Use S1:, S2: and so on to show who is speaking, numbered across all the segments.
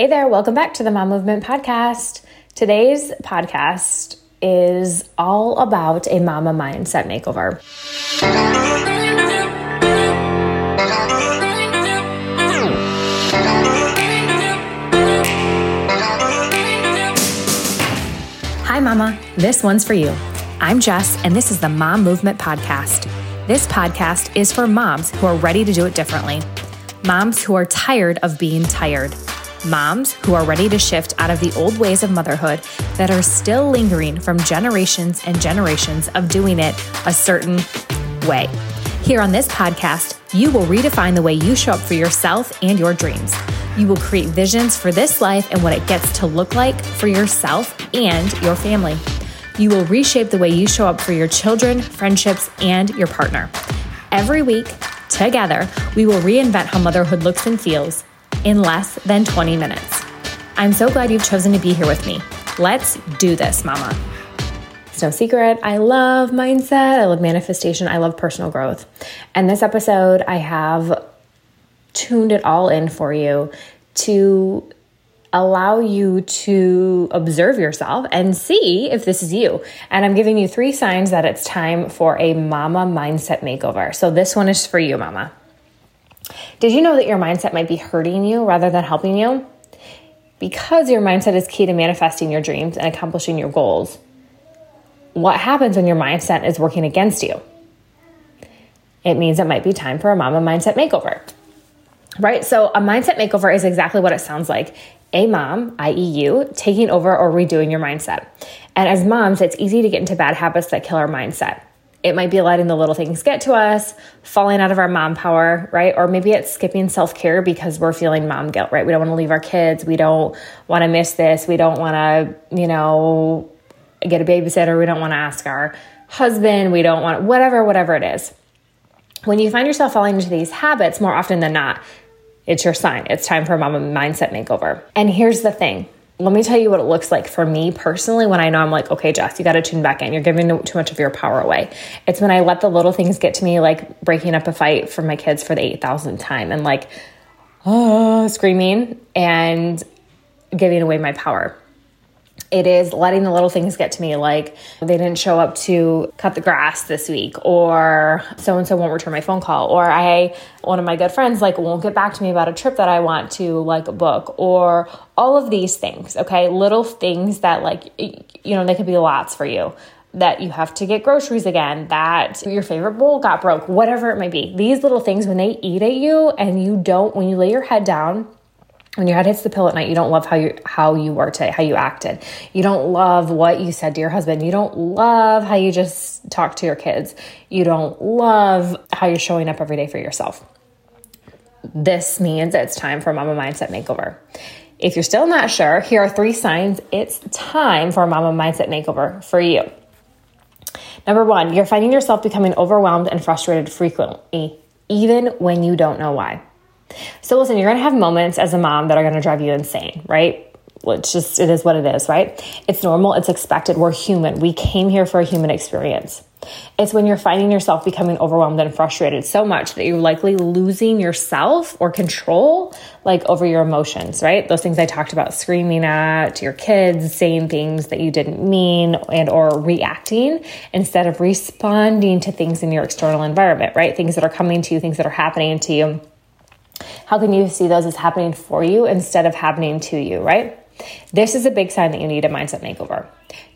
S1: Hey there, welcome back to the Mom Movement Podcast. Today's podcast is all about a mama mindset makeover. Hi, Mama. This one's for you. I'm Jess, and this is the Mom Movement Podcast. This podcast is for moms who are ready to do it differently, moms who are tired of being tired moms who are ready to shift out of the old ways of motherhood that are still lingering from generations and generations of doing it a certain way. Here on this podcast, you will redefine the way you show up for yourself and your dreams. You will create visions for this life and what it gets to look like for yourself and your family. You will reshape the way you show up for your children, friendships, and your partner. Every week, together, we will reinvent how motherhood looks and feels in less than 20 minutes. I'm so glad you've chosen to be here with me. Let's do this, mama. It's no secret. I love mindset. I love manifestation. I love personal growth. And this episode, I have tuned it all in for you to allow you to observe yourself and see if this is you. And I'm giving you three signs that it's time for a mama mindset makeover. So this one is for you, mama. Did you know that your mindset might be hurting you rather than helping you? Because your mindset is key to manifesting your dreams and accomplishing your goals. What happens when your mindset is working against you? It means it might be time for a mama mindset makeover. Right? So, a mindset makeover is exactly what it sounds like a mom, i.e., you, taking over or redoing your mindset. And as moms, it's easy to get into bad habits that kill our mindset. It might be letting the little things get to us, falling out of our mom power, right? Or maybe it's skipping self care because we're feeling mom guilt, right? We don't want to leave our kids. We don't want to miss this. We don't want to, you know, get a babysitter. We don't want to ask our husband. We don't want whatever, whatever it is. When you find yourself falling into these habits more often than not, it's your sign. It's time for a mama mindset makeover. And here's the thing let me tell you what it looks like for me personally when I know I'm like, okay, Jess, you got to tune back in. You're giving too much of your power away. It's when I let the little things get to me, like breaking up a fight for my kids for the 8,000th time and like, oh, screaming and giving away my power. It is letting the little things get to me, like they didn't show up to cut the grass this week, or so and so won't return my phone call, or I, one of my good friends, like won't get back to me about a trip that I want to like book, or all of these things, okay? Little things that, like, you know, they could be lots for you that you have to get groceries again, that your favorite bowl got broke, whatever it might be. These little things, when they eat at you and you don't, when you lay your head down when your head hits the pillow at night you don't love how you how you were today how you acted. You don't love what you said to your husband. You don't love how you just talk to your kids. You don't love how you're showing up every day for yourself. This means it's time for a mama mindset makeover. If you're still not sure here are three signs it's time for a mama mindset makeover for you. Number one you're finding yourself becoming overwhelmed and frustrated frequently even when you don't know why so listen, you're going to have moments as a mom that are going to drive you insane, right? It's just, it is what it is, right? It's normal. It's expected. We're human. We came here for a human experience. It's when you're finding yourself becoming overwhelmed and frustrated so much that you're likely losing yourself or control, like over your emotions, right? Those things I talked about, screaming at your kids, saying things that you didn't mean and or reacting instead of responding to things in your external environment, right? Things that are coming to you, things that are happening to you how can you see those as happening for you instead of happening to you, right? This is a big sign that you need a mindset makeover.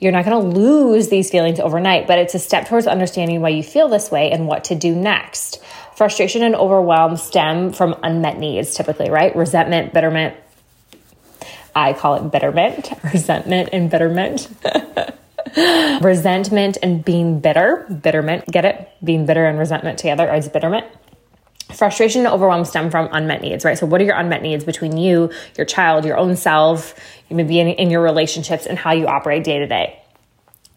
S1: You're not going to lose these feelings overnight, but it's a step towards understanding why you feel this way and what to do next. Frustration and overwhelm stem from unmet needs, typically, right? Resentment, bitterment. I call it bitterment, resentment and bitterment. Resentment and being bitter, bitterment, get it? Being bitter and resentment together is bitterment. Frustration and overwhelm stem from unmet needs, right? So, what are your unmet needs between you, your child, your own self, maybe in, in your relationships, and how you operate day to day?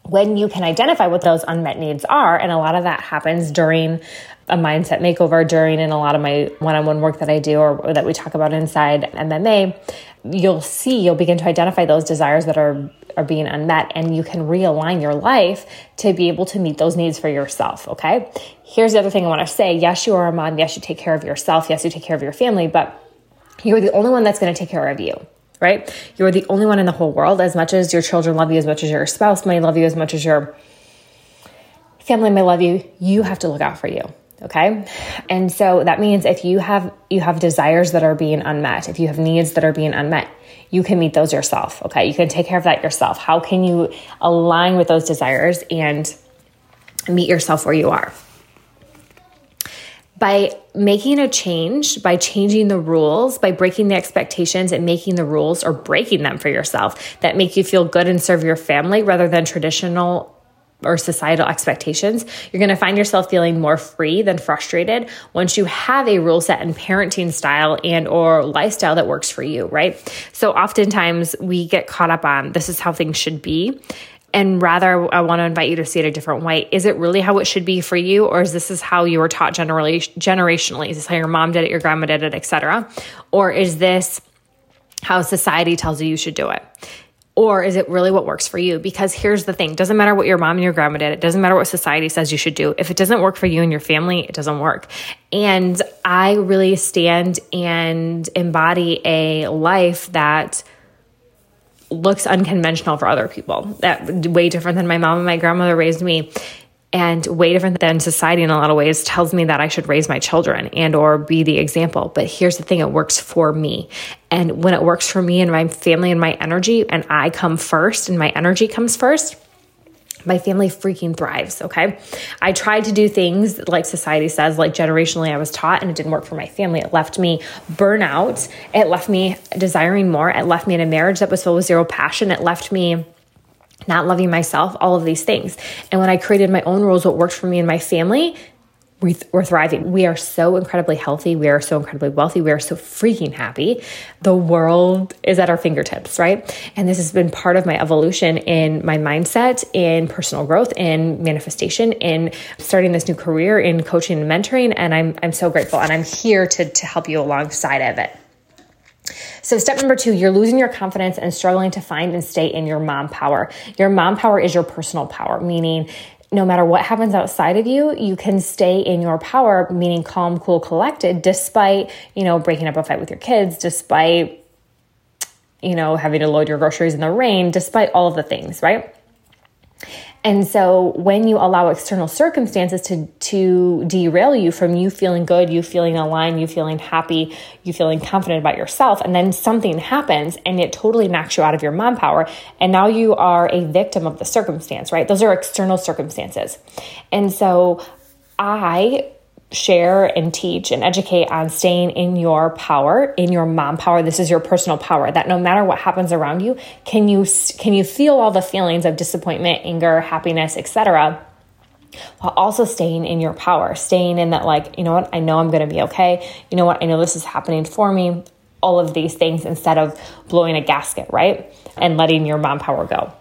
S1: When you can identify what those unmet needs are, and a lot of that happens during a mindset makeover, during in a lot of my one on one work that I do or, or that we talk about inside MMA, you'll see, you'll begin to identify those desires that are are being unmet and you can realign your life to be able to meet those needs for yourself. Okay. Here's the other thing I want to say. Yes, you are a mom. Yes, you take care of yourself. Yes, you take care of your family, but you're the only one that's going to take care of you. right? You're the only one in the whole world. As much as your children love you, as much as your spouse may love you, as much as your family may love you, you have to look out for you. Okay. And so that means if you have you have desires that are being unmet, if you have needs that are being unmet, you can meet those yourself. Okay. You can take care of that yourself. How can you align with those desires and meet yourself where you are? by making a change, by changing the rules, by breaking the expectations and making the rules or breaking them for yourself that make you feel good and serve your family rather than traditional or societal expectations, you're going to find yourself feeling more free than frustrated once you have a rule set and parenting style and or lifestyle that works for you, right? So oftentimes we get caught up on this is how things should be and rather I want to invite you to see it a different way. Is it really how it should be for you, or is this is how you were taught generally generationally? Is this how your mom did it, your grandma did it, etc.? Or is this how society tells you you should do it? Or is it really what works for you? Because here's the thing doesn't matter what your mom and your grandma did, it doesn't matter what society says you should do. If it doesn't work for you and your family, it doesn't work. And I really stand and embody a life that looks unconventional for other people. That way different than my mom and my grandmother raised me and way different than society in a lot of ways tells me that I should raise my children and or be the example. But here's the thing, it works for me. And when it works for me and my family and my energy and I come first and my energy comes first, my family freaking thrives. Okay. I tried to do things like society says, like generationally I was taught, and it didn't work for my family. It left me burnout. It left me desiring more. It left me in a marriage that was filled with zero passion. It left me not loving myself, all of these things. And when I created my own rules, what worked for me and my family, we th- we're thriving. We are so incredibly healthy. We are so incredibly wealthy. We are so freaking happy. The world is at our fingertips, right? And this has been part of my evolution in my mindset, in personal growth, in manifestation, in starting this new career in coaching and mentoring. And I'm, I'm so grateful. And I'm here to, to help you alongside of it. So, step number two, you're losing your confidence and struggling to find and stay in your mom power. Your mom power is your personal power, meaning no matter what happens outside of you, you can stay in your power, meaning calm, cool, collected, despite, you know, breaking up a fight with your kids, despite, you know, having to load your groceries in the rain, despite all of the things, right? And so when you allow external circumstances to, to derail you from you feeling good, you feeling aligned, you feeling happy, you feeling confident about yourself, and then something happens and it totally knocks you out of your mom power, and now you are a victim of the circumstance, right? Those are external circumstances. And so I share and teach and educate on staying in your power, in your mom power. This is your personal power that no matter what happens around you, can you can you feel all the feelings of disappointment, anger, happiness, etc. while also staying in your power, staying in that like, you know what, I know I'm going to be okay. You know what, I know this is happening for me. All of these things instead of blowing a gasket, right? And letting your mom power go.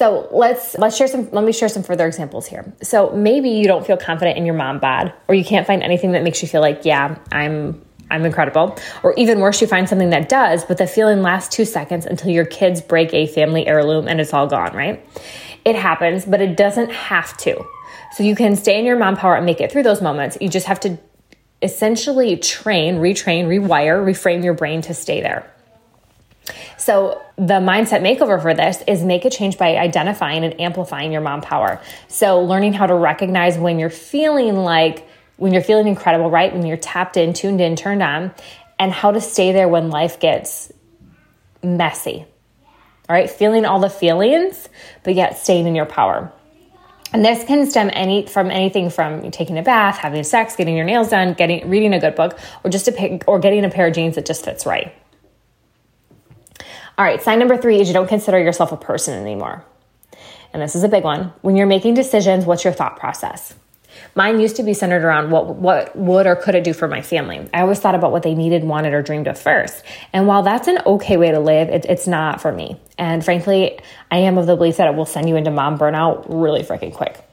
S1: So let's let's share some let me share some further examples here. So maybe you don't feel confident in your mom bod or you can't find anything that makes you feel like, yeah, I'm I'm incredible. Or even worse, you find something that does, but the feeling lasts 2 seconds until your kids break a family heirloom and it's all gone, right? It happens, but it doesn't have to. So you can stay in your mom power and make it through those moments. You just have to essentially train, retrain, rewire, reframe your brain to stay there. So, the mindset makeover for this is make a change by identifying and amplifying your mom power. So, learning how to recognize when you're feeling like, when you're feeling incredible, right? When you're tapped in, tuned in, turned on, and how to stay there when life gets messy. All right, feeling all the feelings, but yet staying in your power. And this can stem any from anything from taking a bath, having sex, getting your nails done, getting reading a good book, or just a pick, or getting a pair of jeans that just fits right. All right, sign number three is you don't consider yourself a person anymore. And this is a big one. When you're making decisions, what's your thought process? Mine used to be centered around what what would or could it do for my family. I always thought about what they needed, wanted, or dreamed of first. And while that's an okay way to live, it, it's not for me. And frankly, I am of the belief that it will send you into mom burnout really freaking quick.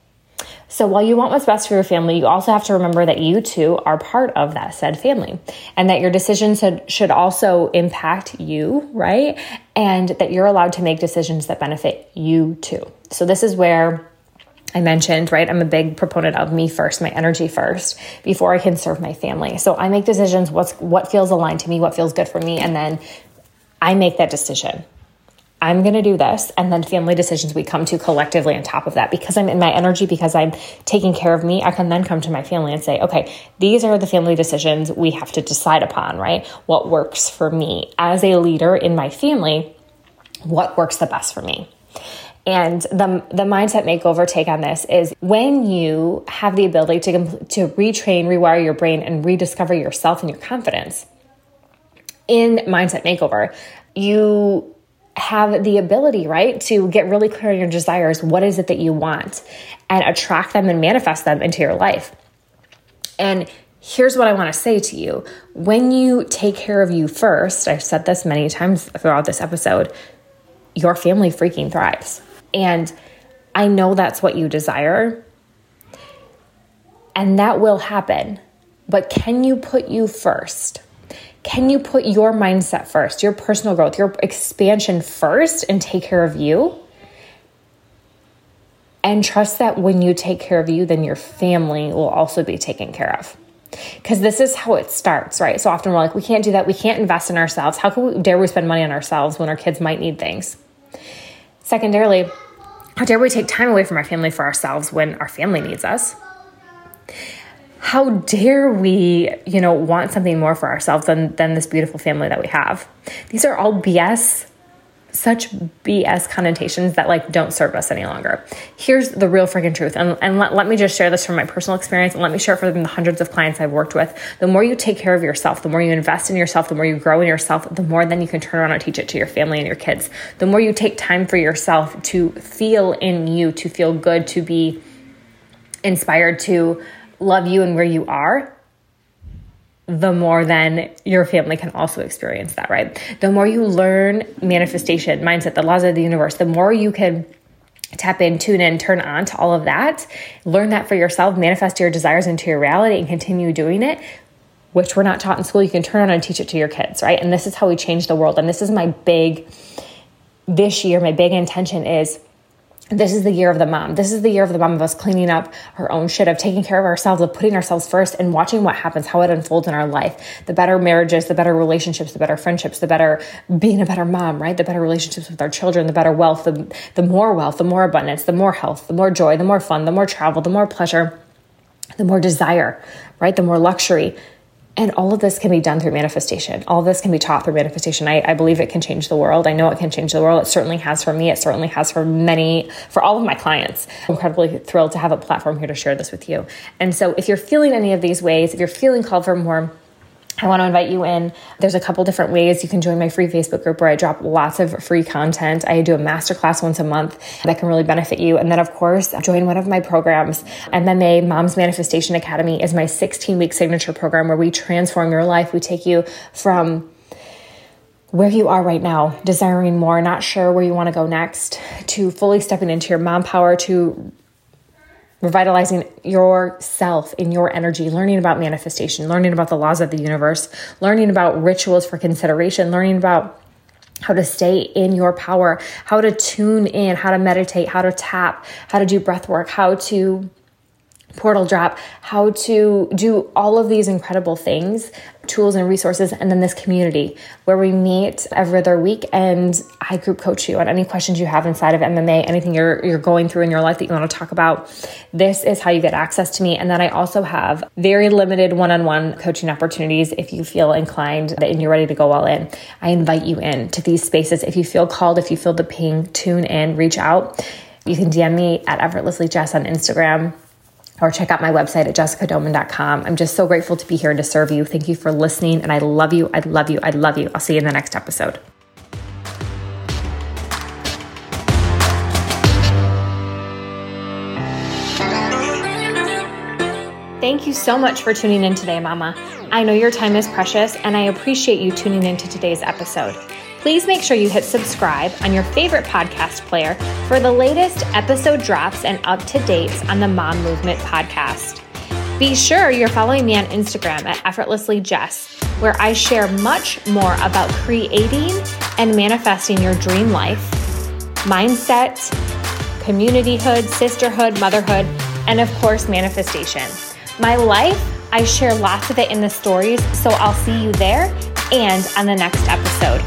S1: So while you want what's best for your family, you also have to remember that you too are part of that said family and that your decisions should also impact you, right? And that you're allowed to make decisions that benefit you too. So this is where I mentioned, right? I'm a big proponent of me first, my energy first, before I can serve my family. So I make decisions what's what feels aligned to me, what feels good for me, and then I make that decision. I'm going to do this. And then family decisions we come to collectively on top of that. Because I'm in my energy, because I'm taking care of me, I can then come to my family and say, okay, these are the family decisions we have to decide upon, right? What works for me as a leader in my family? What works the best for me? And the, the mindset makeover take on this is when you have the ability to, to retrain, rewire your brain, and rediscover yourself and your confidence in mindset makeover, you have the ability, right, to get really clear on your desires. What is it that you want? And attract them and manifest them into your life. And here's what I want to say to you when you take care of you first, I've said this many times throughout this episode, your family freaking thrives. And I know that's what you desire. And that will happen. But can you put you first? Can you put your mindset first, your personal growth, your expansion first, and take care of you? And trust that when you take care of you, then your family will also be taken care of. Because this is how it starts, right? So often we're like, we can't do that. We can't invest in ourselves. How can we dare we spend money on ourselves when our kids might need things? Secondarily, how dare we take time away from our family for ourselves when our family needs us? How dare we, you know, want something more for ourselves than, than this beautiful family that we have? These are all BS, such BS connotations that like don't serve us any longer. Here's the real freaking truth. And, and let, let me just share this from my personal experience and let me share it from the hundreds of clients I've worked with. The more you take care of yourself, the more you invest in yourself, the more you grow in yourself, the more then you can turn around and teach it to your family and your kids. The more you take time for yourself to feel in you, to feel good, to be inspired to love you and where you are, the more then your family can also experience that, right? The more you learn manifestation, mindset, the laws of the universe, the more you can tap in, tune in, turn on to all of that, learn that for yourself, manifest your desires into your reality, and continue doing it, which we're not taught in school. You can turn on and teach it to your kids, right? And this is how we change the world. And this is my big, this year, my big intention is this is the year of the mom. This is the year of the mom of us cleaning up our own shit, of taking care of ourselves, of putting ourselves first and watching what happens, how it unfolds in our life. The better marriages, the better relationships, the better friendships, the better being a better mom, right? The better relationships with our children, the better wealth, the, the more wealth, the more abundance, the more health, the more joy, the more fun, the more travel, the more pleasure, the more desire, right? The more luxury and all of this can be done through manifestation. All of this can be taught through manifestation. I, I, believe it can change the world. I know it can change the world. It certainly has for me. It certainly has for many, for all of my clients. I'm incredibly thrilled to have a platform here to share this with you. And so if you're feeling any of these ways, if you're feeling called for more, I want to invite you in. There's a couple different ways you can join my free Facebook group where I drop lots of free content. I do a masterclass once a month that can really benefit you. And then, of course, join one of my programs. MMA Mom's Manifestation Academy is my 16 week signature program where we transform your life. We take you from where you are right now, desiring more, not sure where you want to go next, to fully stepping into your mom power, to revitalizing yourself in your energy, learning about manifestation, learning about the laws of the universe, learning about rituals for consideration, learning about how to stay in your power, how to tune in, how to meditate, how to tap, how to do breath work, how to portal drop, how to do all of these incredible things, tools and resources, and then this community where we meet every other week and I group coach you on any questions you have inside of MMA, anything you're you're going through in your life that you want to talk about. This is how you get access to me. And then I also have very limited one-on-one coaching opportunities if you feel inclined and you're ready to go all in. I invite you in to these spaces. If you feel called, if you feel the ping, tune in, reach out. You can DM me at effortlessly Jess on Instagram or check out my website at jessicadoman.com. I'm just so grateful to be here and to serve you. Thank you for listening, and I love you. I love you. I love you. I'll see you in the next episode. Thank you so much for tuning in today, Mama. I know your time is precious, and I appreciate you tuning into today's episode please make sure you hit subscribe on your favorite podcast player for the latest episode drops and up to dates on the Mom Movement podcast. Be sure you're following me on Instagram at effortlessly Jess, where I share much more about creating and manifesting your dream life, mindset, communityhood, sisterhood, motherhood, and of course, manifestation. My life, I share lots of it in the stories, so I'll see you there and on the next episode.